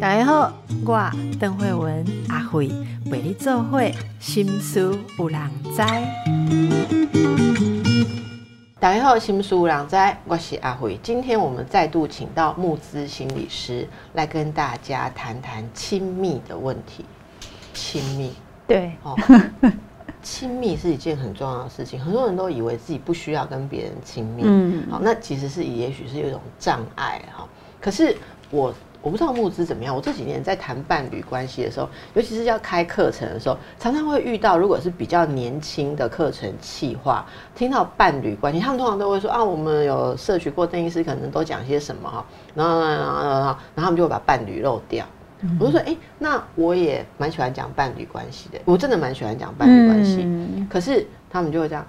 大家好，我邓慧文阿慧为你做会心思有人知。大家好，心思有人知，我是阿慧。今天我们再度请到募资心理师来跟大家谈谈亲密的问题。亲密，对，哦，亲密是一件很重要的事情。很多人都以为自己不需要跟别人亲密，嗯，好，那其实是也许是有一种障碍哈。可是我我不知道募资怎么样。我这几年在谈伴侣关系的时候，尤其是要开课程的时候，常常会遇到，如果是比较年轻的课程企划，听到伴侣关系，他们通常都会说啊，我们有摄取过邓医师，可能都讲些什么哈，然后然后然后他们就会把伴侣漏掉。我就说，哎，那我也蛮喜欢讲伴侣关系的，我真的蛮喜欢讲伴侣关系。可是他们就会这样，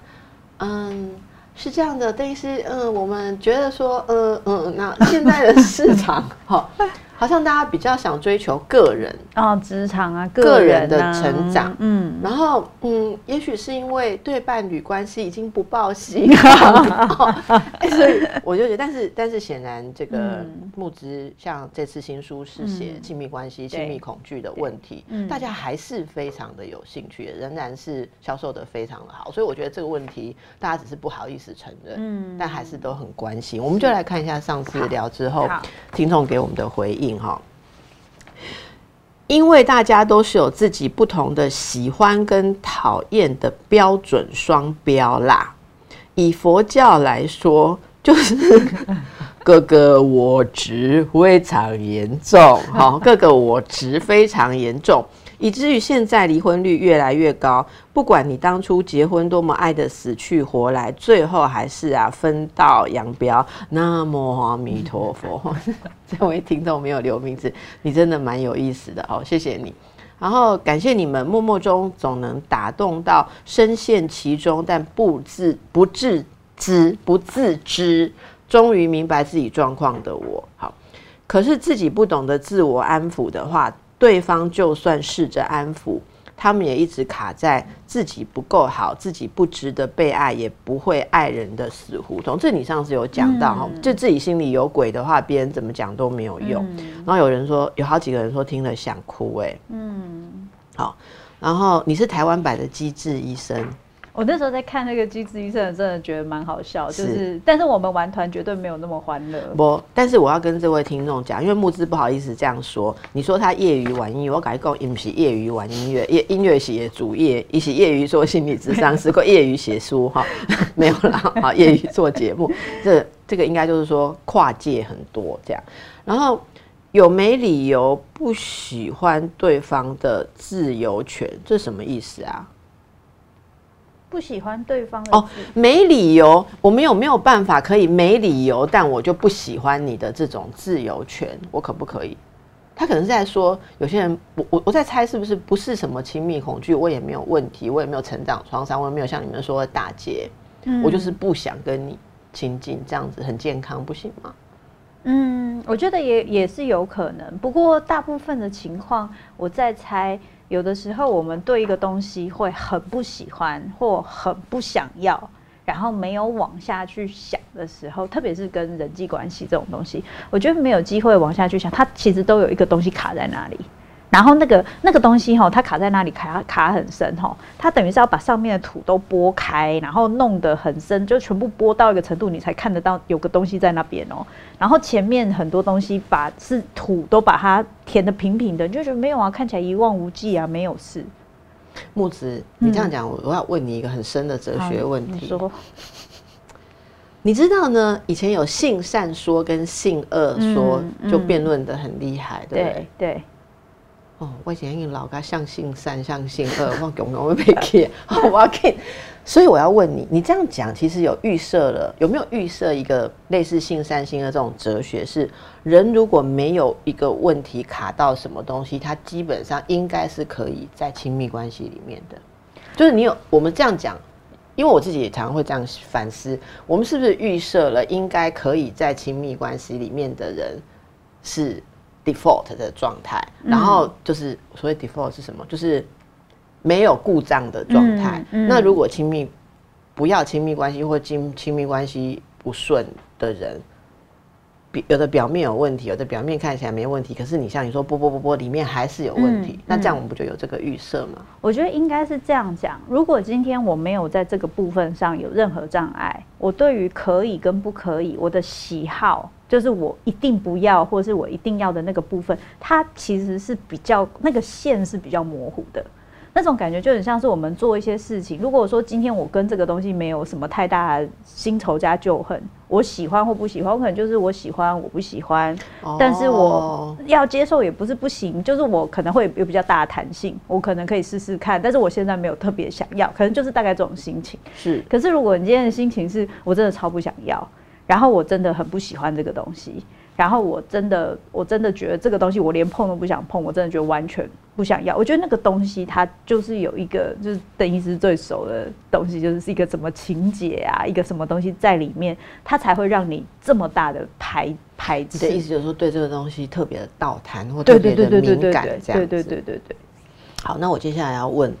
嗯，是这样的，邓医师，嗯，我们觉得说，嗯嗯，那现在的市场，哈。好像大家比较想追求个人啊，职场啊，个人的成长，嗯，然后嗯，也许是因为对伴侣关系已经不抱希望，所以我就觉得，但是但是显然这个木之像这次新书是写亲密关系、亲密恐惧的问题，大家还是非常的有兴趣，仍然是销售的非常的好，所以我觉得这个问题大家只是不好意思承认，嗯，但还是都很关心。我们就来看一下上次聊之后听众给我们的回应。哈，因为大家都是有自己不同的喜欢跟讨厌的标准双标啦。以佛教来说，就是 各个我执非常严重，哈，各个我执非常严重。以至于现在离婚率越来越高，不管你当初结婚多么爱的死去活来，最后还是啊分道扬镳。南无阿弥陀佛，这位听众没有留名字，你真的蛮有意思的哦，谢谢你。然后感谢你们默默中总能打动到深陷其中但不自不自知不自知，终于明白自己状况的我。好，可是自己不懂得自我安抚的话。对方就算试着安抚，他们也一直卡在自己不够好、自己不值得被爱、也不会爱人的死胡同。这你上次有讲到哈，就自己心里有鬼的话，别人怎么讲都没有用。然后有人说，有好几个人说听了想哭，哎，嗯，好，然后你是台湾版的机智医生。我那时候在看那个机智医生，真的觉得蛮好笑，就是，但是我们玩团绝对没有那么欢乐。不，但是我要跟这位听众讲，因为木之不好意思这样说，你说他业余玩音乐，我感觉讲不是业余玩音乐，业音乐写主业，一起业余做心理智商师，或业余写书哈，没有啦，好，业余做节目，这这个应该就是说跨界很多这样，然后有没理由不喜欢对方的自由权，这什么意思啊？不喜欢对方哦，没理由，我们有没有办法可以没理由？但我就不喜欢你的这种自由权，我可不可以？他可能是在说，有些人，我我我在猜是不是不是什么亲密恐惧，我也没有问题，我也没有成长创伤，我也没有像你们说的打劫，我就是不想跟你亲近，这样子很健康，不行吗？嗯，我觉得也也是有可能，不过大部分的情况，我在猜。有的时候，我们对一个东西会很不喜欢或很不想要，然后没有往下去想的时候，特别是跟人际关系这种东西，我觉得没有机会往下去想，它其实都有一个东西卡在那里。然后那个那个东西哈，它卡在那里卡卡很深哈，它等于是要把上面的土都拨开，然后弄得很深，就全部拨到一个程度，你才看得到有个东西在那边哦。然后前面很多东西把是土都把它填的平平的，你就觉得没有啊，看起来一望无际啊，没有事。木子，你这样讲，我我要问你一个很深的哲学问题。说，你知道呢？以前有性善说跟性恶说，就辩论的很厉害，对不对？对。哦，我以前老家像信三，像性恶，我讲讲会被骗，我要骗。所以我要问你，你这样讲其实有预设了，有没有预设一个类似性三性的这种哲学？是人如果没有一个问题卡到什么东西，他基本上应该是可以在亲密关系里面的。就是你有我们这样讲，因为我自己也常常会这样反思，我们是不是预设了应该可以在亲密关系里面的人是？default 的状态，然后就是所谓 default 是什么？就是没有故障的状态。那如果亲密不要亲密关系或亲亲密关系不顺的人，比有的表面有问题，有的表面看起来没问题，可是你像你说波波波波里面还是有问题，嗯那这样我们不就有这个预设吗？我觉得应该是这样讲：如果今天我没有在这个部分上有任何障碍，我对于可以跟不可以，我的喜好就是我一定不要，或是我一定要的那个部分，它其实是比较那个线是比较模糊的。那种感觉就很像是我们做一些事情，如果说今天我跟这个东西没有什么太大的新仇加旧恨，我喜欢或不喜欢，我可能就是我喜欢，我不喜欢，但是我哦要接受也不是不行，就是我可能会有比较大的弹性，我可能可以试试看，但是我现在没有特别想要，可能就是大概这种心情。是可是如果你今天的心情是我真的超不想要，然后我真的很不喜欢这个东西，然后我真的我真的觉得这个东西我连碰都不想碰，我真的觉得完全不想要。我觉得那个东西它就是有一个就是邓医师最熟的东西，就是一个什么情节啊，一个什么东西在里面，它才会让你这么大的排排斥。你的意思就是说对这个东西特别的倒弹或对特别的对对对对敏感对对这样子。对对对对对。好，那我接下来要问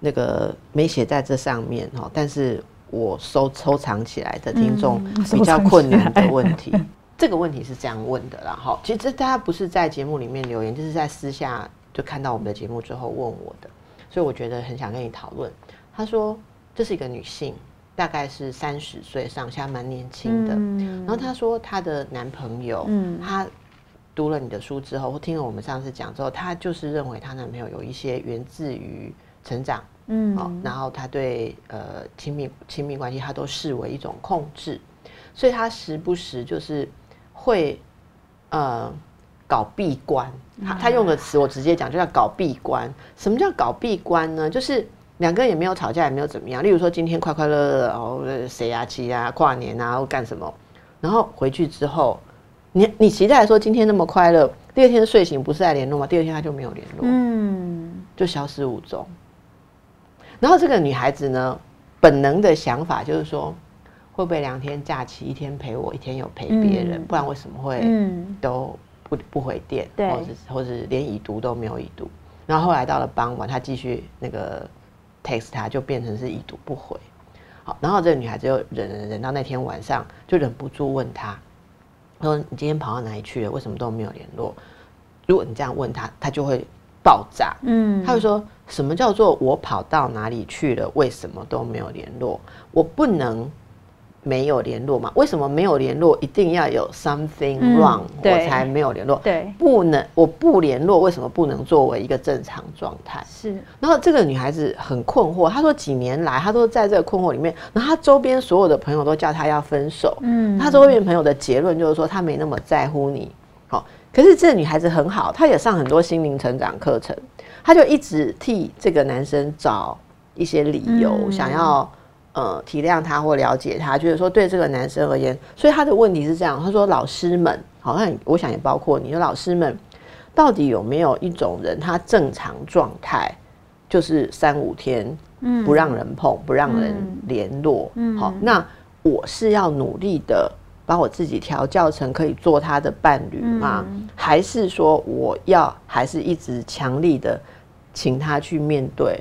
那个没写在这上面哈，但是我收收藏起来的听众嗯比较困难的问题。这个问题是这样问的啦，哈，其实这大家不是在节目里面留言，就是在私下就看到我们的节目之后问我的，所以我觉得很想跟你讨论。他说这是一个女性，大概是三十岁上下，蛮年轻的。嗯然后她说她的男朋友，嗯她读了你的书之后，或听了我们上次讲之后，她就是认为她男朋友有一些源自于成长，嗯哦，然后他对呃亲密亲密关系，他都视为一种控制，所以他时不时就是会呃搞闭关。他他用的词我直接讲，就叫搞闭关。什么叫搞闭关呢？就是两个人也没有吵架，也没有怎么样。例如说今天快快乐乐的，哦，呃谁啊七啊，跨年啊，或干什么，然后回去之后，你你期待说今天那么快乐，第二天睡醒不是在联络吗？第二天他就没有联络，嗯就消失无踪。然后这个女孩子呢，本能的想法就是说，会不会两天假期，一天陪我，一天有陪别人，嗯不然为什么会嗯都不不回电，对或者是或者是连已读都没有已读。然后后来到了傍晚，她继续那个 text 她，就变成是已读不回。好，然后这个女孩子又忍忍忍到那天晚上，就忍不住问他，说：“你今天跑到哪里去了？为什么都没有联络？”如果你这样问他，他就会爆炸。嗯他会说什么叫做我跑到哪里去了？为什么都没有联络？我不能没有联络嘛？为什么没有联络一定要有 something 嗯 wrong、对我才没有联络？对不能我不联络，为什么不能作为一个正常状态？是然后这个女孩子很困惑，她说几年来她都在这个困惑里面，然后她周边所有的朋友都叫她要分手，嗯她周边朋友的结论就是说她没那么在乎你，好、可是这个女孩子很好，她也上很多心灵成长课程，她就一直替这个男生找一些理由，嗯想要呃体谅他或了解他，觉得说对这个男生而言，所以他的问题是这样，他说老师们，好像我想也包括你说老师们，到底有没有一种人，他正常状态就是三五天不让人碰，不让人嗯联络，嗯好，那我是要努力的。把我自己调教成可以做他的伴侣吗？嗯还是说我要还是一直强力的请他去面对？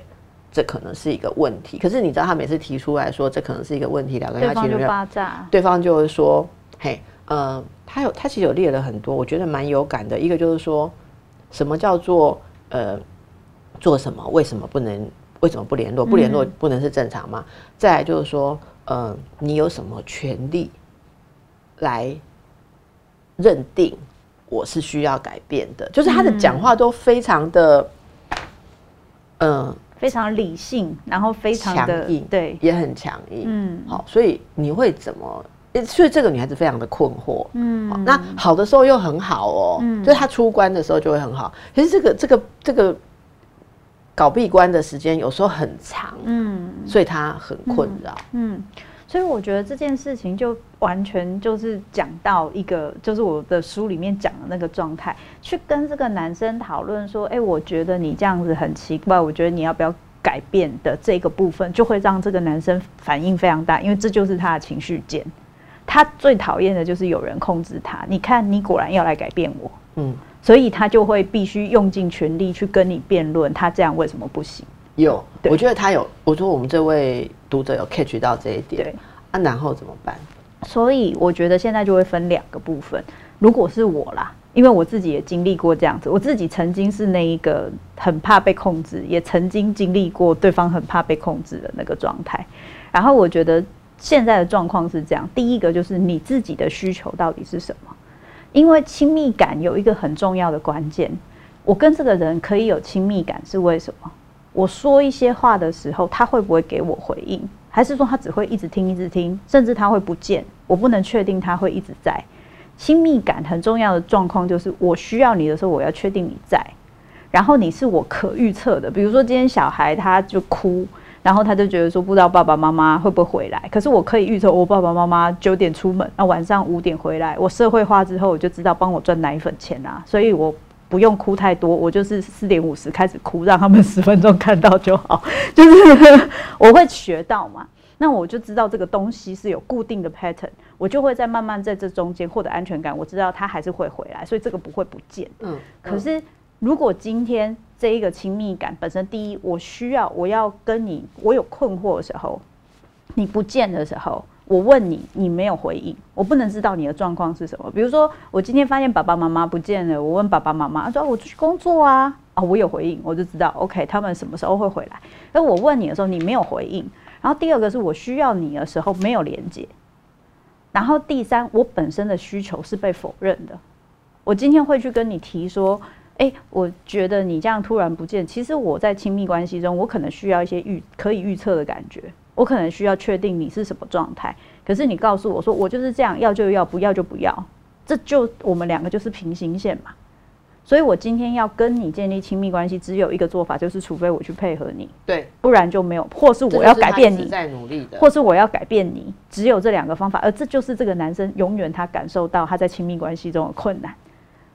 这可能是一个问题。可是你知道，他每次提出来说这可能是一个问题，两个人就要其实爆炸，对方就会说：“嘿，呃，他有他其实有列了很多，我觉得蛮有感的。一个就是说，什么叫做呃做什么，为什么不能，为什么不联络？不联络嗯不能是正常吗？再来就是说，呃，你有什么权利来认定我是需要改变的？就是他的讲话都非常的，嗯、非常理性，然后非常的强硬对，也很强硬。嗯好，所以你会怎么？所以这个女孩子非常的困惑。嗯好，那好的时候又很好哦，嗯就是她出关的时候就会很好。其实这个这个这个搞闭关的时间有时候很长，嗯所以她很困扰。嗯，所以我觉得这件事情就完全就是讲到一个，就是我的书里面讲的那个状态，去跟这个男生讨论说，哎、我觉得你这样子很奇怪，我觉得你要不要改变的这个部分，就会让这个男生反应非常大，因为这就是他的情绪键。他最讨厌的就是有人控制他。你看，你果然要来改变我，嗯，所以他就会必须用尽全力去跟你辩论，他这样为什么不行？有，对我觉得他有，我说我们这位读者有 catch 到这一点。对，啊，然后怎么办？所以我觉得现在就会分两个部分。如果是我啦，因为我自己也经历过这样子，我自己曾经是那一个很怕被控制，也曾经经历过对方很怕被控制的那个状态。然后我觉得现在的状况是这样：第一个就是你自己的需求到底是什么？因为亲密感有一个很重要的关键，我跟这个人可以有亲密感是为什么？我说一些话的时候，他会不会给我回应？还是说他只会一直听、一直听，甚至他会不见？我不能确定他会一直在。亲密感很重要的状况就是，我需要你的时候，我要确定你在，然后你是我可预测的。比如说今天小孩他就哭，然后他就觉得说不知道爸爸妈妈会不会回来，可是我可以预测我爸爸妈妈九点出门，那晚上五点回来。我社会化之后，我就知道帮我赚奶粉钱啊，所以我。不用哭太多，我就是四点五十开始哭，让他们十分钟看到就好。就是我会学到嘛，那我就知道这个东西是有固定的 pattern，我就会在慢慢在这中间获得安全感。我知道他还是会回来，所以这个不会不见。嗯，可是如果今天这一个亲密感本身，第一，我需要我要跟你，我有困惑的时候，你不见的时候。我问你，你没有回应，我不能知道你的状况是什么。比如说，我今天发现爸爸妈妈不见了，我问爸爸妈妈，他说我出去工作啊，啊，我有回应，我就知道，OK，他们什么时候会回来。那我问你的时候，你没有回应。然后第二个是我需要你的时候没有连接。然后第三，我本身的需求是被否认的。我今天会去跟你提说，哎，我觉得你这样突然不见，其实我在亲密关系中，我可能需要一些预可以预测的感觉。我可能需要确定你是什么状态，可是你告诉我说我就是这样，要就要，不要就不要，这就我们两个就是平行线嘛。所以我今天要跟你建立亲密关系，只有一个做法，就是除非我去配合你，对，不然就没有，或是我要改变你，在努力的，或是我要改变你，只有这两个方法，而这就是这个男生永远他感受到他在亲密关系中的困难，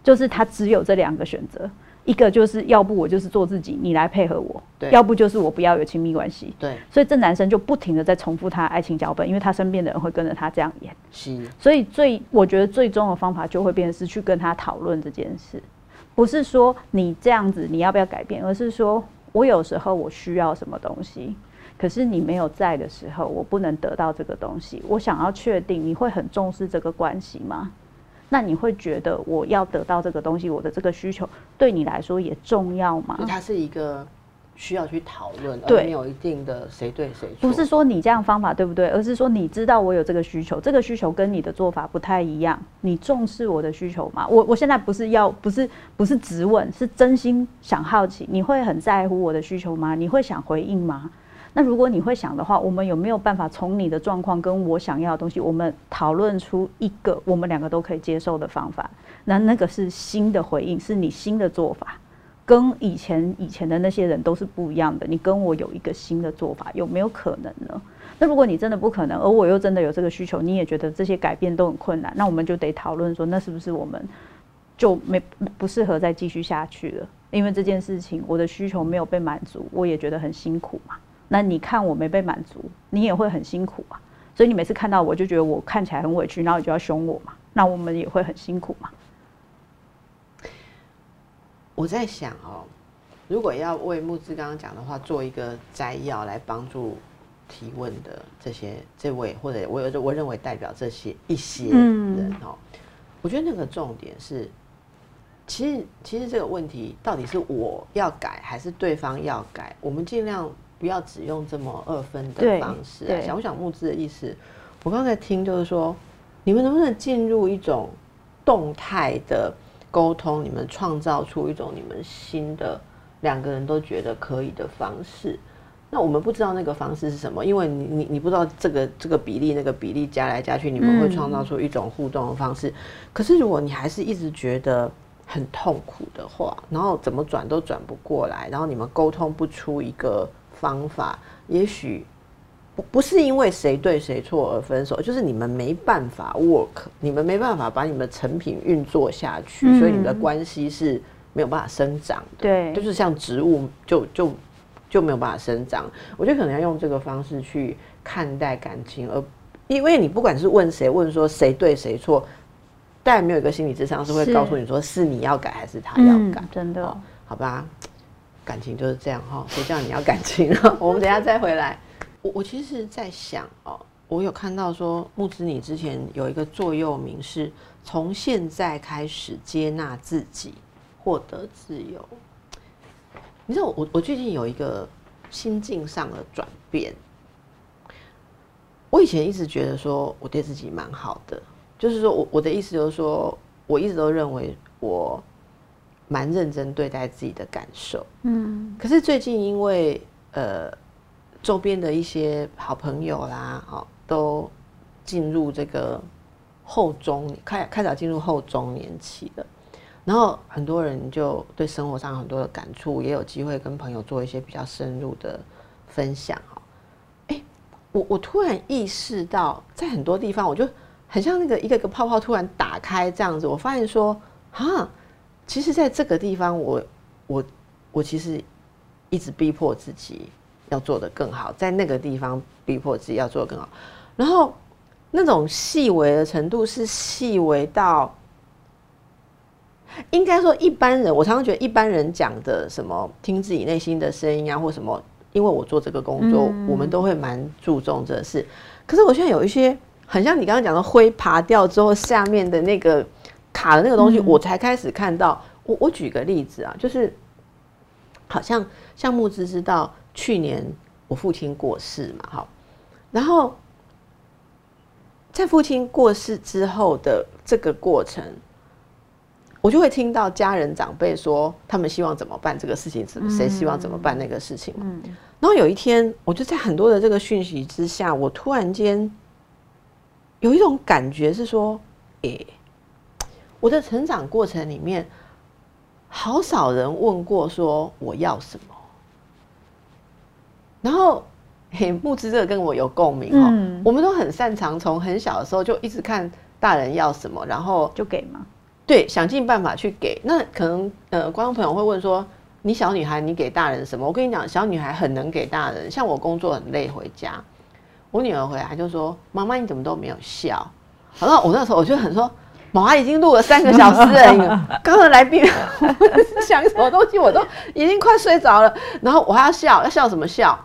就是他只有这两个选择。一个就是要不我就是做自己，你来配合我；要不就是我不要有亲密关系。对，所以这男生就不停的在重复他爱情脚本，因为他身边的人会跟着他这样演。是，所以最我觉得最终的方法就会变成是去跟他讨论这件事，不是说你这样子你要不要改变，而是说我有时候我需要什么东西，可是你没有在的时候，我不能得到这个东西。我想要确定你会很重视这个关系吗？那你会觉得我要得到这个东西，我的这个需求对你来说也重要吗？它是一个需要去讨论，而没有一定的谁对谁错。不是说你这样方法对不对，而是说你知道我有这个需求，这个需求跟你的做法不太一样。你重视我的需求吗？我我现在不是要，不是不是直问，是真心想好奇，你会很在乎我的需求吗？你会想回应吗？那如果你会想的话，我们有没有办法从你的状况跟我想要的东西，我们讨论出一个我们两个都可以接受的方法？那那个是新的回应，是你新的做法，跟以前以前的那些人都是不一样的。你跟我有一个新的做法，有没有可能呢？那如果你真的不可能，而我又真的有这个需求，你也觉得这些改变都很困难，那我们就得讨论说，那是不是我们就没不适合再继续下去了？因为这件事情，我的需求没有被满足，我也觉得很辛苦嘛。那你看我没被满足，你也会很辛苦啊。所以你每次看到我就觉得我看起来很委屈，然后你就要凶我嘛。那我们也会很辛苦嘛。我在想哦，如果要为木之刚刚讲的话做一个摘要来帮助提问的这些这位或者我我认为代表这些一些人哦，我觉得那个重点是，其实其实这个问题到底是我要改还是对方要改，我们尽量。不要只用这么二分的方式啊！想不想募资的意思？我刚才听就是说，你们能不能进入一种动态的沟通？你们创造出一种你们新的两个人都觉得可以的方式？那我们不知道那个方式是什么，因为你你你不知道这个这个比例那个比例加来加去，你们会创造出一种互动的方式。可是如果你还是一直觉得很痛苦的话，然后怎么转都转不过来，然后你们沟通不出一个。方法也许不不是因为谁对谁错而分手，就是你们没办法 work，你们没办法把你们的成品运作下去，所以你们的关系是没有办法生长的。对，就是像植物就就就没有办法生长。我觉得可能要用这个方式去看待感情，而因为你不管是问谁，问说谁对谁错，但没有一个心理智商是会告诉你说是你要改还是他要改。真的，好吧。感情就是这样哈，谁叫你要感情？我们等下再回来。我我其实在想哦，我有看到说，木之你之前有一个座右铭是从现在开始接纳自己，获得自由。你知道我我最近有一个心境上的转变。我以前一直觉得说我对自己蛮好的，就是说我我的意思就是说，我一直都认为我蛮认真对待自己的感受。嗯，可是最近因为呃周边的一些好朋友啦，哦，都进入这个后中开开始进入后中年期了，然后很多人就对生活上很多的感触，也有机会跟朋友做一些比较深入的分享。我我突然意识到，在很多地方，我就很像那个一个个泡泡突然打开这样子。我发现说，哈，其实在这个地方，我我我其实一直逼迫自己要做的更好，在那个地方逼迫自己要做的更好。然后那种细微的程度是细微到，应该说一般人，我常常觉得一般人讲的什么听自己内心的声音啊，或什么。因为我做这个工作，我们都会蛮注重这事。可是我现在有一些很像你刚刚讲的灰爬掉之后，下面的那个卡的那个东西，我才开始看到。我我举个例子啊，就是好像像木之知道，去年我父亲过世嘛，哈，然后在父亲过世之后的这个过程。我就会听到家人长辈说，他们希望怎么办这个事情，怎谁希望怎么办那个事情。嗯，然后有一天，我就在很多的这个讯息之下，我突然间有一种感觉是说，诶，我的成长过程里面，好少人问过说我要什么。然后，嘿，木之这个跟我有共鸣哦。我们都很擅长从很小的时候就一直看大人要什么，然后就给嘛？对，想尽办法去给。那可能呃，观众朋友会问说：“你小女孩，你给大人什么？”我跟你讲，小女孩很能给大人。像我工作很累，回家，我女儿回来就说：“妈妈，你怎么都没有笑？”好了，我那时候我就很说：“妈妈已经录了三个小时了，刚刚来宾 想什么东西，我都已经快睡着了。然后我还要笑，要笑什么笑？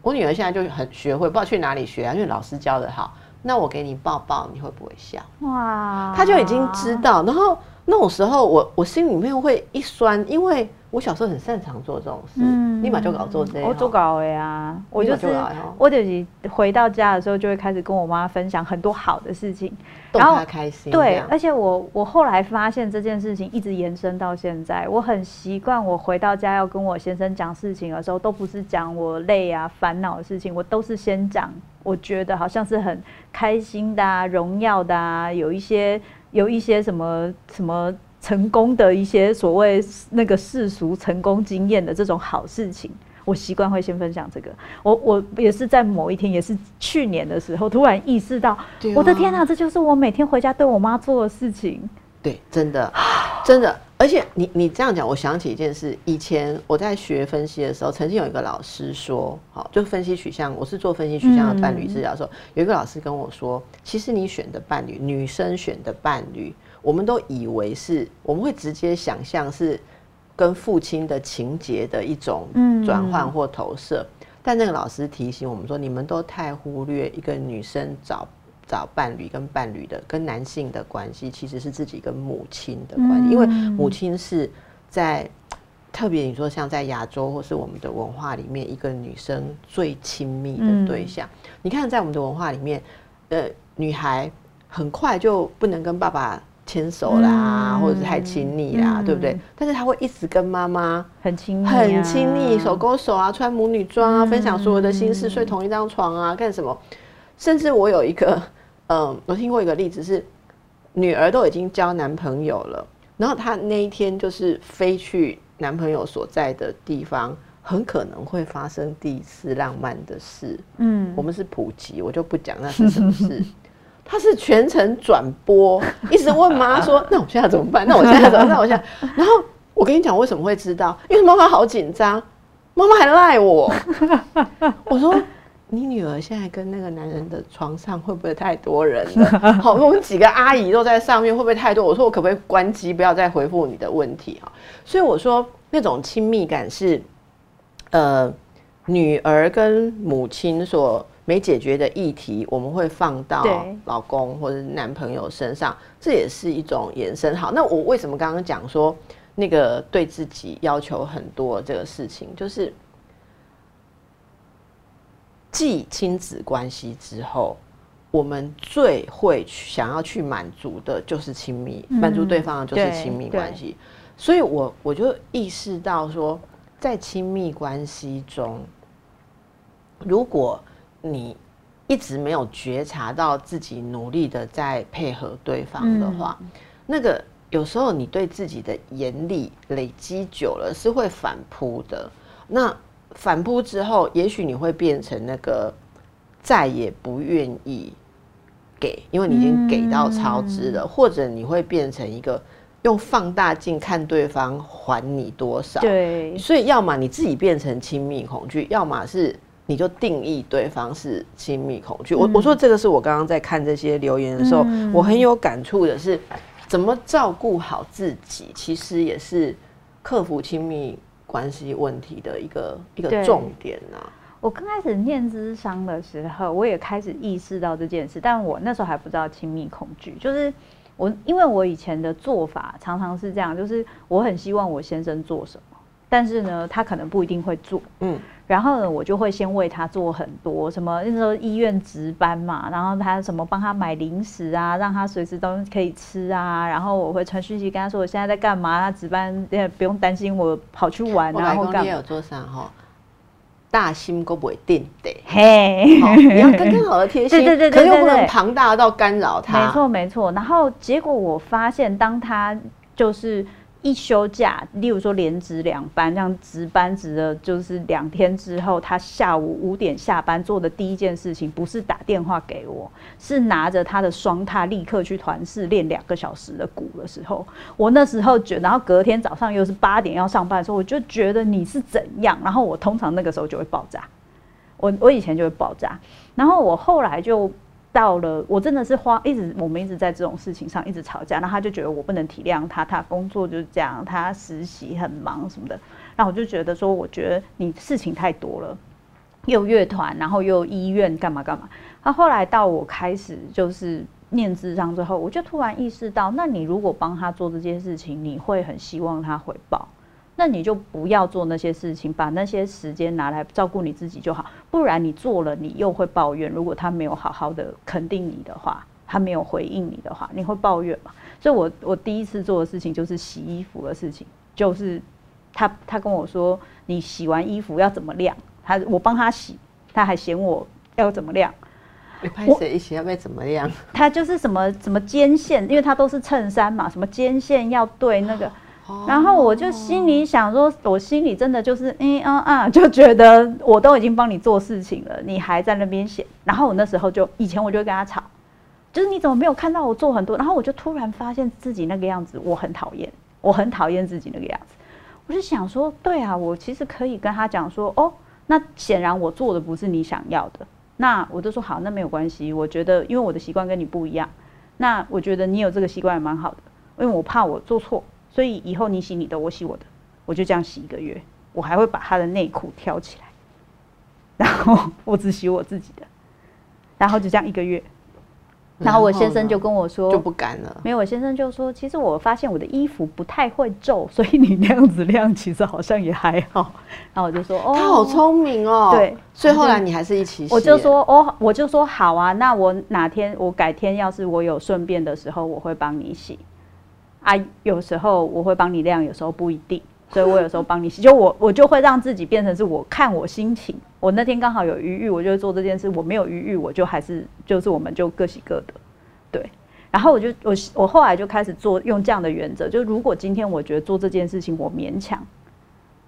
我女儿现在就很学会，不知道去哪里学啊，因为老师教的好。那我给你抱抱，你会不会笑？哇，她就已经知道。然后那种时候，我我心里面会一酸，因为我小时候很擅长做这种事，立马就搞做这。我做搞的呀，我就是我就是回到家的时候，就会开始跟我妈分享很多好的事情，然后开心。对，而且我我后来发现这件事情一直延伸到现在，我很习惯我回到家要跟我先生讲事情的时候，都不是讲我累啊烦恼的事情，我都是先讲。我觉得好像是很开心的、啊、荣耀的啊，有一些有一些什么什么成功的一些所谓那个世俗成功经验的这种好事情，我习惯会先分享这个。我我也是在某一天，也是去年的时候，突然意识到，我的天哪，这就是我每天回家对我妈做的事情。对，真的，真的。而且你你这样讲，我想起一件事。以前我在学分析的时候，曾经有一个老师说，好，就分析取向，我是做分析取向的伴侣治疗的时候，有一个老师跟我说，其实你选的伴侣，女生选的伴侣，我们都以为是，我们会直接想象是跟父亲的情节的一种转换或投射。但那个老师提醒我们说，你们都太忽略一个女生找。找伴侣跟伴侣的跟男性的关系，其实是自己跟母亲的关系，因为母亲是在特别你说像在亚洲或是我们的文化里面，一个女生最亲密的对象。你看在我们的文化里面，呃，女孩很快就不能跟爸爸牵手啦，或者是太亲密啦，对不对？但是她会一直跟妈妈很亲密，很亲密，手勾手啊，穿母女装啊，分享所有的心事，睡同一张床啊，干什么？甚至我有一个，嗯，我听过一个例子是，女儿都已经交男朋友了，然后她那一天就是飞去男朋友所在的地方，很可能会发生第一次浪漫的事。嗯，我们是普及，我就不讲那是什么事。他是全程转播，一直问妈说：“那我现在怎么办？那我现在怎么？那我现在……”然后我跟你讲，为什么会知道？因为妈妈好紧张，妈妈还赖我。我说。你女儿现在跟那个男人的床上会不会太多人了？好，我们几个阿姨都在上面，会不会太多？我说我可不可以关机，不要再回复你的问题啊。所以我说那种亲密感是，呃，女儿跟母亲所没解决的议题，我们会放到老公或者男朋友身上，这也是一种延伸。好，那我为什么刚刚讲说那个对自己要求很多这个事情，就是继亲子关系之后，我们最会想要去满足的就是亲密，嗯满足对方的就是亲密关系。所以我我就意识到说，在亲密关系中，如果你一直没有觉察到自己努力的在配合对方的话，那个有时候你对自己的严厉累积久了是会反扑的。那反扑之后，也许你会变成那个再也不愿意给，因为你已经给到超支了，或者你会变成一个用放大镜看对方还你多少。对，所以要么你自己变成亲密恐惧，要么是你就定义对方是亲密恐惧。我我说这个是我刚刚在看这些留言的时候，嗯我很有感触的是，怎么照顾好自己，其实也是克服亲密关系问题的一个一个重点啊。我刚开始念智商的时候，我也开始意识到这件事，但我那时候还不知道亲密恐惧，就是我因为我以前的做法常常是这样，就是我很希望我先生做什么，但是呢，他可能不一定会做，嗯，然后呢，我就会先为他做很多什么，那时候医院值班嘛，然后他什么帮他买零食啊，让他随时都可以吃啊，然后我会传讯息跟他说我现在在干嘛，他值班也不用担心我跑去玩我啊或干嘛来公也有，做啥哈？大心都不会定的，嘿。好你要刚刚好的贴心，对对对对可又不能庞大到干扰他。没错没错。然后结果我发现，当他就是一休假，例如说连值两班，这样值班值了就是两天之后，他下午五点下班做的第一件事情，不是打电话给我，是拿着他的双踏立刻去团室练两个小时的鼓的时候，我那时候觉然后隔天早上又是八点要上班的时候，我就觉得你是怎样，然后我通常那个时候就会爆炸。我我以前就会爆炸，然后我后来就到了，我真的是花一直我们一直在这种事情上一直吵架，然后他就觉得我不能体谅他，他工作就是这样，他实习很忙什么的，然后我就觉得说，我觉得你事情太多了，又乐团，然后又医院干嘛干嘛。他后来到我开始就是念智商之后，我就突然意识到，那你如果帮他做这件事情，你会很希望他回报。那你就不要做那些事情，把那些时间拿来照顾你自己就好。不然你做了，你又会抱怨。如果他没有好好的肯定你的话，他没有回应你的话，你会抱怨嘛？所以我我第一次做的事情就是洗衣服的事情，就是他他跟我说，你洗完衣服要怎么晾？他我帮他洗，他还嫌我要怎么晾？你拍谁一起要被怎么样？他就是什么什么肩线，因为他都是衬衫嘛，什么肩线要对那个。然后我就心里想说，我心里真的就是嗯嗯啊，就觉得我都已经帮你做事情了，你还在那边写。然后我那时候就以前我就会跟他吵，就是你怎么没有看到我做很多？然后我就突然发现自己那个样子，我很讨厌，我很讨厌自己那个样子。我就想说，对啊，我其实可以跟他讲说，哦，那显然我做的不是你想要的。那我就说好，那没有关系。我觉得因为我的习惯跟你不一样，那我觉得你有这个习惯也蛮好的，因为我怕我做错。所以以后你洗你的，我洗我的，我就这样洗一个月。我还会把他的内裤挑起来，然后我只洗我自己的，然后就这样一个月。然后我先生就跟我说，就不敢了。没有，我先生就说，其实我发现我的衣服不太会皱，所以你那样子晾，其实好像也还好。然后我就说，哦，他好聪明哦。对，所以后来你还是一起洗。我就说，哦，我就说好啊，那我哪天我改天要是我有顺便的时候，我会帮你洗。啊，有时候我会帮你晾，有时候不一定，所以我有时候帮你洗，就我我就会让自己变成是我看我心情，我那天刚好有余裕，我就做这件事；我没有余裕，我就还是就是我们就各洗各的，对。然后我就我我后来就开始做用这样的原则，就如果今天我觉得做这件事情我勉强，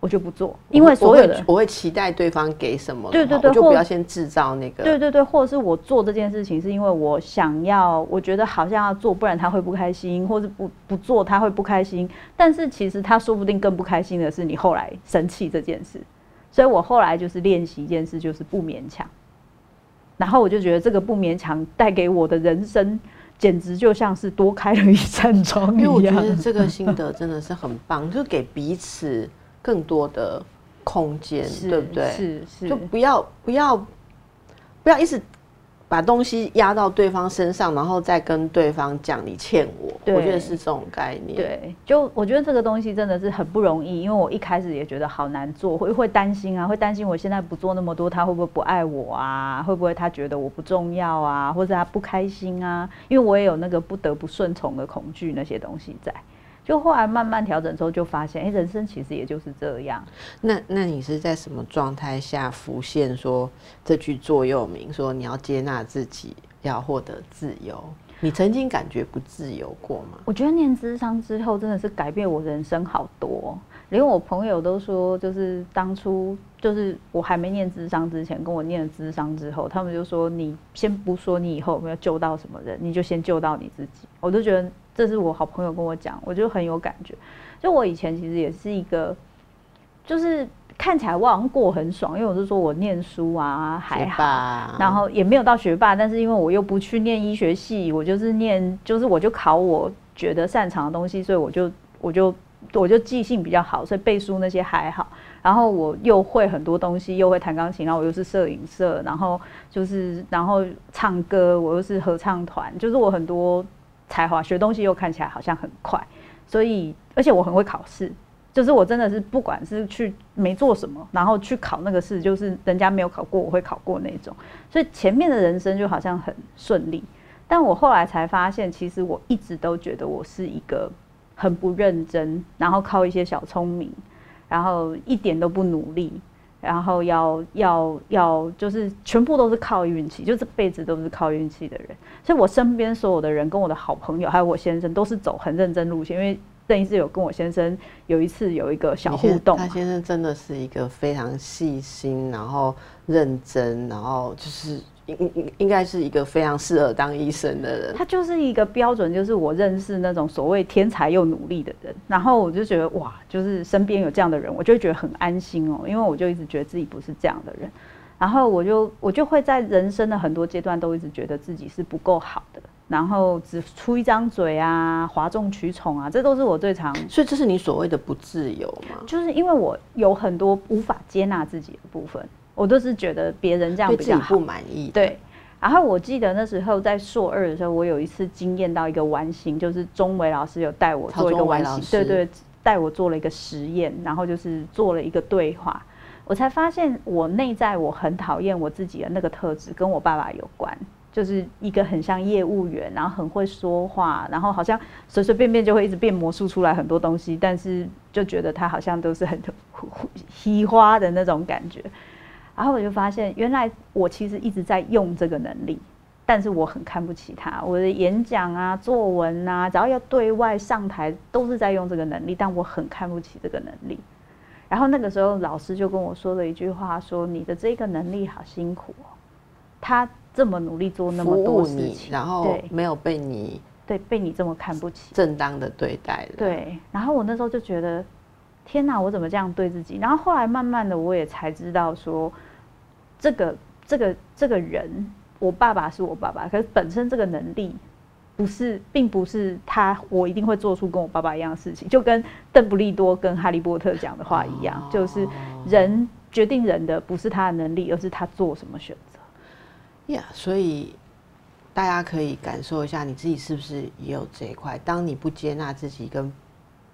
我就不做，因为所有的我会期待对方给什么，对对对，我就不要先制造那个，对对对，或者是我做这件事情是因为我想要，我觉得好像要做，不然他会不开心，或是不不做他会不开心。但是其实他说不定更不开心的是你后来生气这件事。所以我后来就是练习一件事，就是不勉强。然后我就觉得这个不勉强带给我的人生，简直就像是多开了一扇窗一样。因为我觉得这个心 得真的是很棒，就是给彼此更多的空间，对不对？是是，就不要不要不要一直把东西压到对方身上，然后再跟对方讲你欠我。我觉得是这种概念。，对，就我觉得这个东西真的是很不容易，因为我一开始也觉得好难做，会会担心啊，会担心我现在不做那么多，他会不会不爱我啊？会不会他觉得我不重要啊？或者他不开心啊？因为我也有那个不得不顺从的恐惧那些东西在。就后来慢慢调整之后，就发现，哎、人生其实也就是这样。那那你是在什么状态下浮现说这句座右铭，说你要接纳自己，要获得自由？你曾经感觉不自由过吗？我觉得念智商之后，真的是改变我人生好多。连我朋友都说，就是当初就是我还没念智商之前，跟我念了智商之后，他们就说你先不说你以后有没有救到什么人，你就先救到你自己。我就觉得这是我好朋友跟我讲，我就很有感觉。就我以前其实也是一个，就是看起来我好像过很爽，因为我是说我念书啊还好，然后也没有到学霸，但是因为我又不去念医学系，我就是念，就是我就考我觉得擅长的东西，所以我就我就我就记性比较好，所以背书那些还好。然后我又会很多东西，又会弹钢琴，然后我又是摄影社，然后就是然后唱歌，我又是合唱团，就是我很多才华，学东西又看起来好像很快，所以而且我很会考试。就是我真的是不管是去没做什么，然后去考那个试，就是人家没有考过，我会考过那种。所以前面的人生就好像很顺利，但我后来才发现，其实我一直都觉得我是一个很不认真，然后靠一些小聪明，然后一点都不努力，然后要要要就是全部都是靠运气，就这辈子都是靠运气的人。所以我身边所有的人，跟我的好朋友还有我先生，都是走很认真路线，因为。邓医师有跟我先生有一次有一个小互动，他先生真的是一个非常细心，然后认真，然后就是应应应该是一个非常适合当医生的人。他就是一个标准，就是我认识那种所谓天才又努力的人，然后我就觉得哇，就是身边有这样的人，我就觉得很安心哦，因为我就一直觉得自己不是这样的人，然后我就我就会在人生的很多阶段都一直觉得自己是不够好的，然后只出一张嘴啊，哗众取宠啊，这都是我最常所以这是你所谓的不自由吗？就是因为我有很多无法接纳自己的部分，我都是觉得别人这样比较好不。满意。，对，然后我记得那时候在硕二的时候，我有一次惊艳到一个完形，就是钟伟老师有带我做一个完形，对对，带我做了一个实验，然后就是做了一个对话，我才发现我内在我很讨厌我自己的那个特质跟我爸爸有关。就是一个很像业务员，然后很会说话，然后好像随随便便就会一直变魔术出来很多东西，但是就觉得他好像都是很稀花的那种感觉。然后我就发现，原来我其实一直在用这个能力，但是我很看不起他。我的演讲啊、作文啊，只要要对外上台，都是在用这个能力，但我很看不起这个能力。然后那个时候，老师就跟我说了一句话，说：“你的这个能力好辛苦哦，他这么努力做那么多，事情，然后没有被你对，被你这么看不起。”正当的对待了。，对，然后我那时候就觉得，天哪，我怎么这样对自己？然后后来慢慢的，我也才知道说，这个这个这个人，我爸爸是我爸爸，可是本身这个能力不是，并不是他，我一定会做出跟我爸爸一样的事情，就跟邓布利多跟哈利波特讲的话一样，就是人决定人的不是他的能力，而是他做什么选择。呀所以大家可以感受一下，你自己是不是也有这一块？当你不接纳自己跟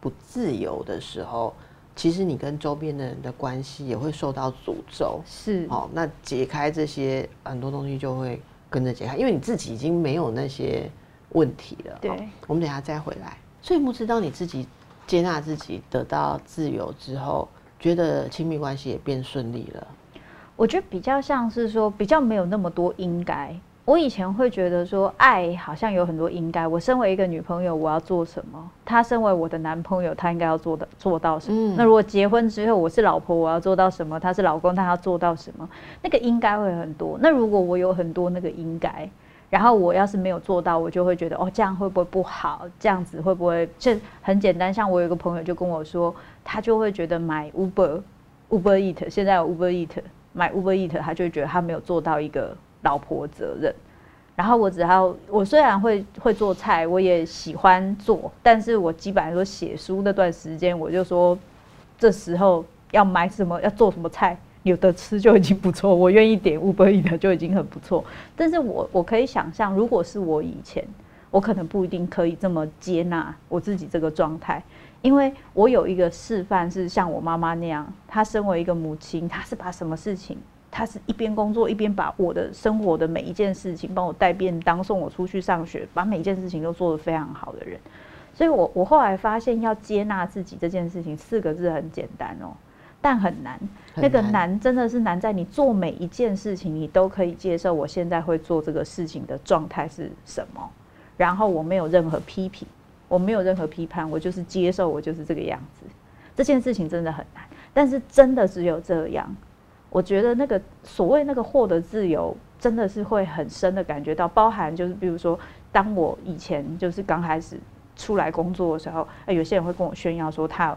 不自由的时候，其实你跟周边的人的关系也会受到诅咒。是，哦，那解开这些很多东西就会跟着解开，因为你自己已经没有那些问题了。对哦我们等一下再回来。所以木知道你自己接纳自己，得到自由之后，觉得亲密关系也变顺利了。我觉得比较像是说，比较没有那么多应该。我以前会觉得说，爱好像有很多应该。我身为一个女朋友，我要做什么？他身为我的男朋友，他应该要做的做到什么？嗯那如果结婚之后，我是老婆，我要做到什么？他是老公，他要做到什么？那个应该会很多。那如果我有很多那个应该，然后我要是没有做到，我就会觉得哦，这样会不会不好？这样子会不会？这很简单，像我有一个朋友就跟我说，他就会觉得买 Uber Uber Eat，现在有 Uber Eat，买 Uber Eat，他就会觉得他没有做到一个老婆责任。然后我只要我虽然会会做菜，我也喜欢做，但是我基本上说写书那段时间，我就说这时候要买什么，要做什么菜，有的吃就已经不错，我愿意点五百亿的就已经很不错。但是我我可以想象，如果是我以前，我可能不一定可以这么接纳我自己这个状态，因为我有一个示范是像我妈妈那样，她身为一个母亲，她是把什么事情，她是一边工作一边把我的生活的每一件事情，帮我带便当、送我出去上学，把每一件事情都做得非常好的人。所以我我后来发现，要接纳自己这件事情，四个字很简单哦，但很难。那个难真的是难在你做每一件事情，你都可以接受我现在会做这个事情的状态是什么，然后我没有任何批评，我没有任何批判，我就是接受我就是这个样子。这件事情真的很难，但是真的只有这样，我觉得那个所谓那个获得自由，真的是会很深的感觉到，包含就是比如说，当我以前就是刚开始。出来工作的时候，哎，有些人会跟我炫耀说他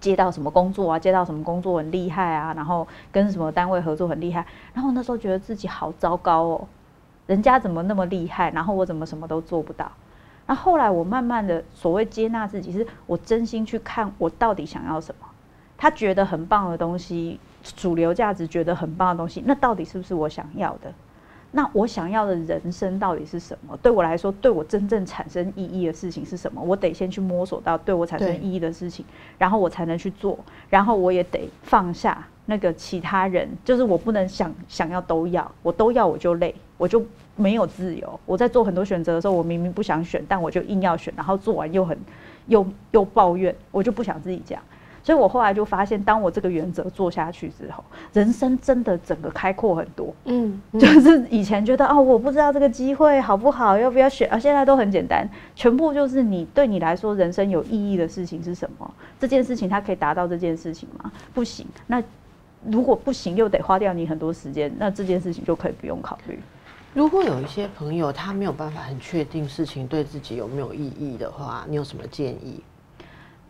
接到什么工作啊，接到什么工作很厉害啊，然后跟什么单位合作很厉害。然后那时候觉得自己好糟糕哦，人家怎么那么厉害，然后我怎么什么都做不到。然后后来我慢慢的所谓接纳自己，是我真心去看我到底想要什么。他觉得很棒的东西，主流价值觉得很棒的东西，那到底是不是我想要的？那我想要的人生到底是什么？对我来说，对我真正产生意义的事情是什么？我得先去摸索到对我产生意义的事情，然后我才能去做。然后我也得放下那个其他人，就是我不能想想要都要，我都要我就累，我就没有自由。我在做很多选择的时候，我明明不想选，但我就硬要选，然后做完又很又又抱怨，我就不想自己这样。所以我后来就发现，当我这个原则做下去之后，人生真的整个开阔很多。嗯，就是以前觉得哦，我不知道这个机会好不好，要不要选啊？现在都很简单，全部就是你对你来说人生有意义的事情是什么？这件事情它可以达到这件事情吗？不行。那如果不行，又得花掉你很多时间，那这件事情就可以不用考虑。如果有一些朋友他没有办法很确定事情对自己有没有意义的话，你有什么建议？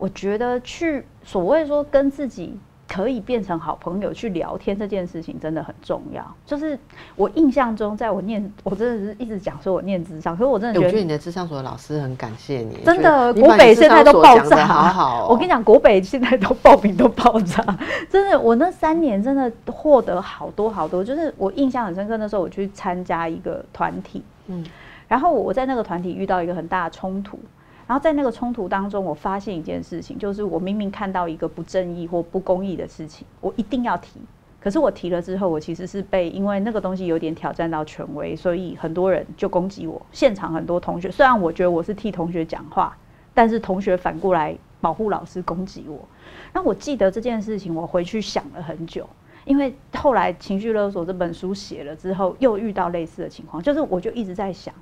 我觉得去所谓说跟自己可以变成好朋友去聊天这件事情真的很重要。就是我印象中，在我念，我真的是一直讲说我念智商，可是我真的觉得你的智商所的老师很感谢你。真的，国北现在都爆炸，好好。我跟你讲，国北现在都报名都爆炸，真的。我那三年真的获得好多好多，就是我印象很深刻。那时候我去参加一个团体，嗯，然后我在那个团体遇到一个很大的冲突。然后在那个冲突当中，我发现一件事情，就是我明明看到一个不正义或不公义的事情，我一定要提。可是我提了之后，我其实是被因为那个东西有点挑战到权威，所以很多人就攻击我。现场很多同学，虽然我觉得我是替同学讲话，但是同学反过来保护老师攻击我。那我记得这件事情，我回去想了很久，因为后来《情绪勒索》这本书写了之后，又遇到类似的情况，就是我就一直在想，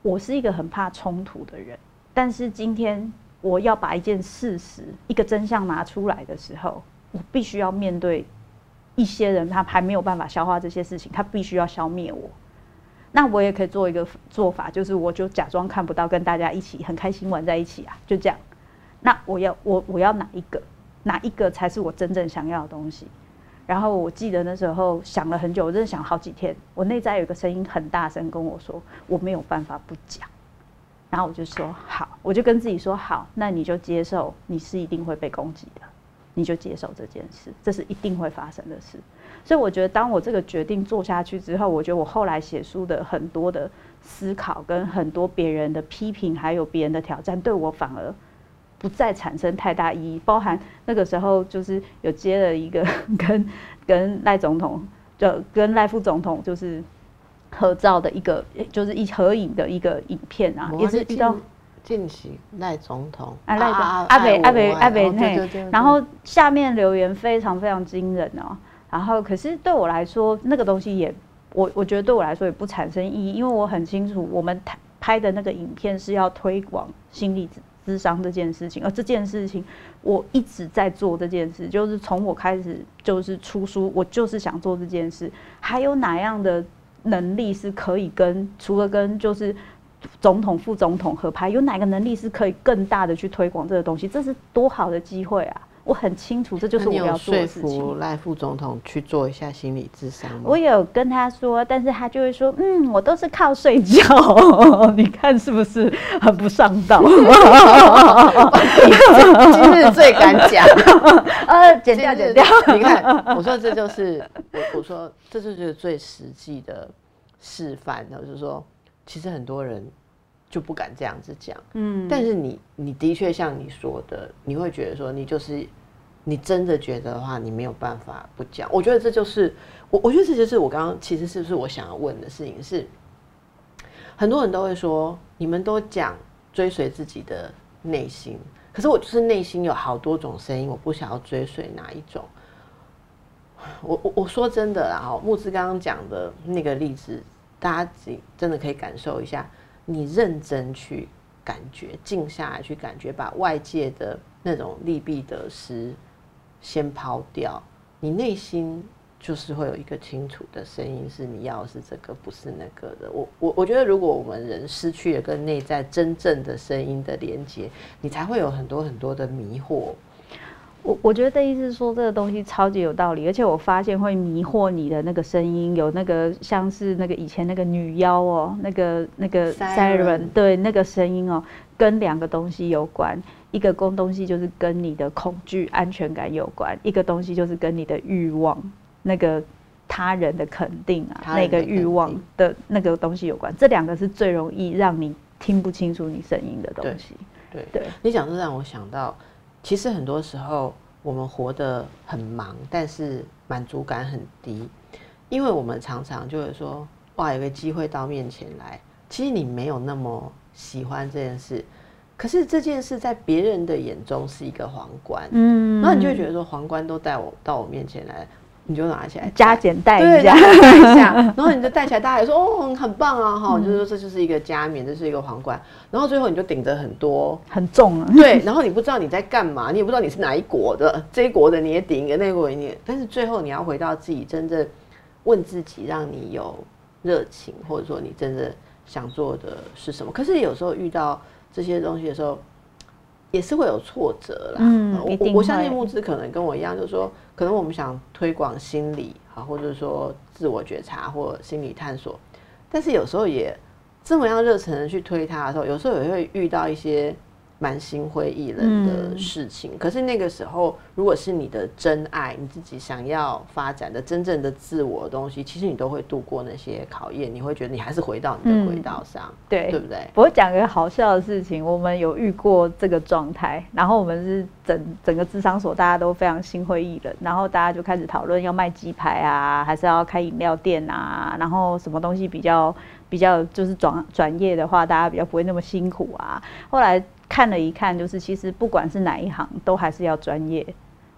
我是一个很怕冲突的人。但是今天我要把一件事实、一个真相拿出来的时候，我必须要面对一些人，他还没有办法消化这些事情，他必须要消灭我。那我也可以做一个做法，就是我就假装看不到，跟大家一起很开心玩在一起啊，就这样。那我要我我要哪一个？哪一个才是我真正想要的东西？然后我记得那时候想了很久，我真的想好几天。我内在有一个声音很大声跟我说：“我没有办法不讲。”然后我就说好，我就跟自己说好，那你就接受你是一定会被攻击的，你就接受这件事，这是一定会发生的事。所以我觉得，当我这个决定做下去之后，我觉得我后来写书的很多的思考，跟很多别人的批评，还有别人的挑战，对我反而不再产生太大意义。包含那个时候，就是有接了一个 跟跟赖总统，就跟赖副总统，就是。合照的一个，就是一合影的一个影片啊，也是遇到近期赖总统啊赖阿阿北阿北阿北内，然后下面留言非常非常惊人哦，然后可是对我来说，那个东西也我我觉得对我来说也不产生意义，因为我很清楚我们拍的那个影片是要推广心理智商这件事情，而这件事情我一直在做这件事，就是从我开始就是出书，我就是想做这件事，还有哪样的？能力是可以跟除了跟就是总统、副总统合拍，有哪个能力是可以更大的去推广这个东西？这是多好的机会啊！我很清楚这就是我要做的事情。说服赖副总统去做一下心理智商我有跟他说，但是他就会说，嗯，我都是靠睡觉，你看是不是很不上道？今日最敢讲，呃，剪掉剪掉。你看，我说这就是我我说这就是最实际的示范，就是说，其实很多人。就不敢这样子讲，嗯，但是你你的确像你说的，你会觉得说你就是你真的觉得的话，你没有办法不讲。我觉得这就是我，我觉得这就是我刚刚其实是不是我想要问的事情是，很多人都会说你们都讲追随自己的内心，可是我就是内心有好多种声音，我不想要追随哪一种。我我我说真的啦，哈，木子刚刚讲的那个例子，大家自己真的可以感受一下。你认真去感觉，静下来去感觉，把外界的那种利弊得失先抛掉，你内心就是会有一个清楚的声音，是你要是这个，不是那个的。我我我觉得，如果我们人失去了跟内在真正的声音的连接，你才会有很多很多的迷惑。我我觉得这意思是说这个东西超级有道理，而且我发现会迷惑你的那个声音，有那个像是那个以前那个女妖哦，那个那个 siren，对那个声音哦，跟两个东西有关，一个公东西就是跟你的恐惧、安全感有关，一个东西就是跟你的欲望，那个他人的肯定啊，那个欲望的那个东西有关，这两个是最容易让你听不清楚你声音的东西。对对，你讲这让我想到。其实很多时候我们活得很忙，但是满足感很低，因为我们常常就会说：“哇，有个机会到面前来。”其实你没有那么喜欢这件事，可是这件事在别人的眼中是一个皇冠，嗯，然后你就会觉得说：“皇冠都带我到我面前来。”你就拿起来加减带一下，一下，然后你就戴起来，大家也说哦，很棒啊，哈，就是说这就是一个加冕，这是一个皇冠，然后最后你就顶着很多。很重，对，然后你不知道你在干嘛，你也不知道你是哪一国的，这一国的你也顶一个，那国你，但是最后你要回到自己真正问自己，让你有热情，或者说你真正想做的是什么。可是有时候遇到这些东西的时候。也是会有挫折啦。嗯，我我相信木子可能跟我一样，就是说，可能我们想推广心理啊，或者说自我觉察或心理探索，但是有时候也这么样热忱的去推它的时候，有时候也会遇到一些。蛮心灰意冷的事情，可是那个时候，如果是你的真爱，你自己想要发展的真正的自我的东西，其实你都会度过那些考验，你会觉得你还是回到你的轨道上，对。对不对？我讲个好笑的事情，我们有遇过这个状态，然后我们是整整个智商所大家都非常心灰意冷，然后大家就开始讨论要卖鸡排啊，还是要开饮料店啊，然后什么东西比较比较就是转转业的话，大家比较不会那么辛苦啊，后来。看了一看，就是其实不管是哪一行，都还是要专业。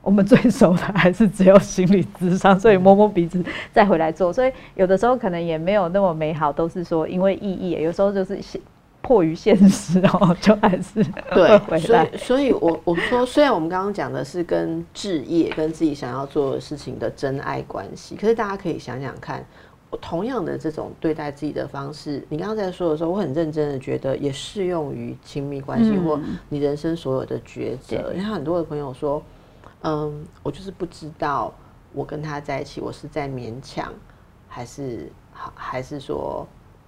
我们最熟的还是只有心理智商，所以摸摸鼻子再回来做。所以有的时候可能也没有那么美好，都是说因为意义。有时候就是迫于现实哦，就还是 对。所以，所以我我说，虽然我们刚刚讲的是跟置业、跟自己想要做的事情的真爱关系，可是大家可以想想看。同样的这种对待自己的方式，你刚刚在说的时候，我很认真的觉得也适用于亲密关系或你人生所有的抉择。因为很多的朋友说，嗯，我就是不知道我跟他在一起，我是在勉强，还是好，还是说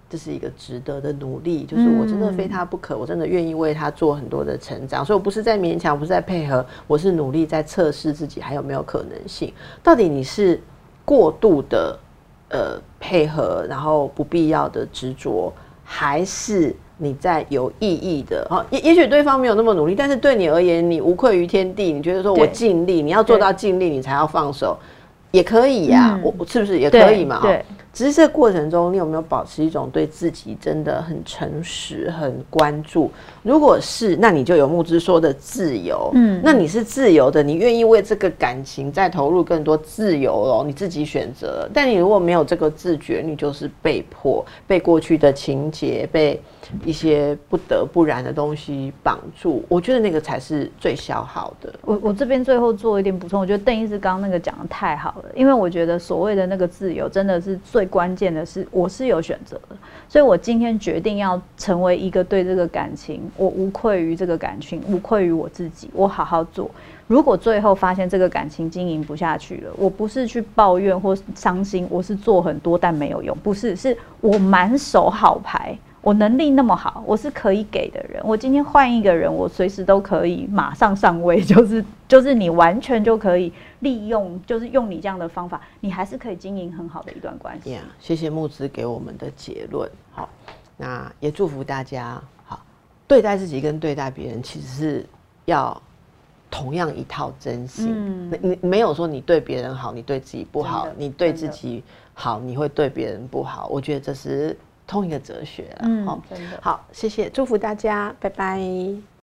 这是一个值得的努力？就是我真的非他不可，我真的愿意为他做很多的成长。所以我不是在勉强，不是在配合，我是努力在测试自己还有没有可能性。到底你是过度的？呃，配合，然后不必要的执着，还是你在有意义的？哦，也也许对方没有那么努力，但是对你而言，你无愧于天地。你觉得说我尽力，你要做到尽力，你才要放手，也可以呀。我是不是也可以嘛？对。只是这过程中，你有没有保持一种对自己真的很诚实、很关注？如果是，那你就有木之说的自由。嗯，那你是自由的，你愿意为这个感情再投入更多自由哦，你自己选择。但你如果没有这个自觉，你就是被迫被过去的情节、被一些不得不然的东西绑住。我觉得那个才是最消耗的。我我这边最后做一点补充，我觉得邓医师刚刚那个讲的太好了，因为我觉得所谓的那个自由，真的是最。最关键的是，我是有选择的，所以我今天决定要成为一个对这个感情，我无愧于这个感情，无愧于我自己，我好好做。如果最后发现这个感情经营不下去了，我不是去抱怨或伤心，我是做很多但没有用，不是，是我满手好牌。我能力那么好，我是可以给的人。我今天换一个人，我随时都可以马上上位，就是就是你完全就可以利用，就是用你这样的方法，你还是可以经营很好的一段关系。谢谢木子给我们的结论。好，那也祝福大家。好，对待自己跟对待别人，其实是要同样一套真心。嗯你没有说你对别人好，你对自己不好；你对自己好，你会对别人不好。我觉得这是。通一个哲学了，嗯，真的好，谢谢，祝福大家，拜拜。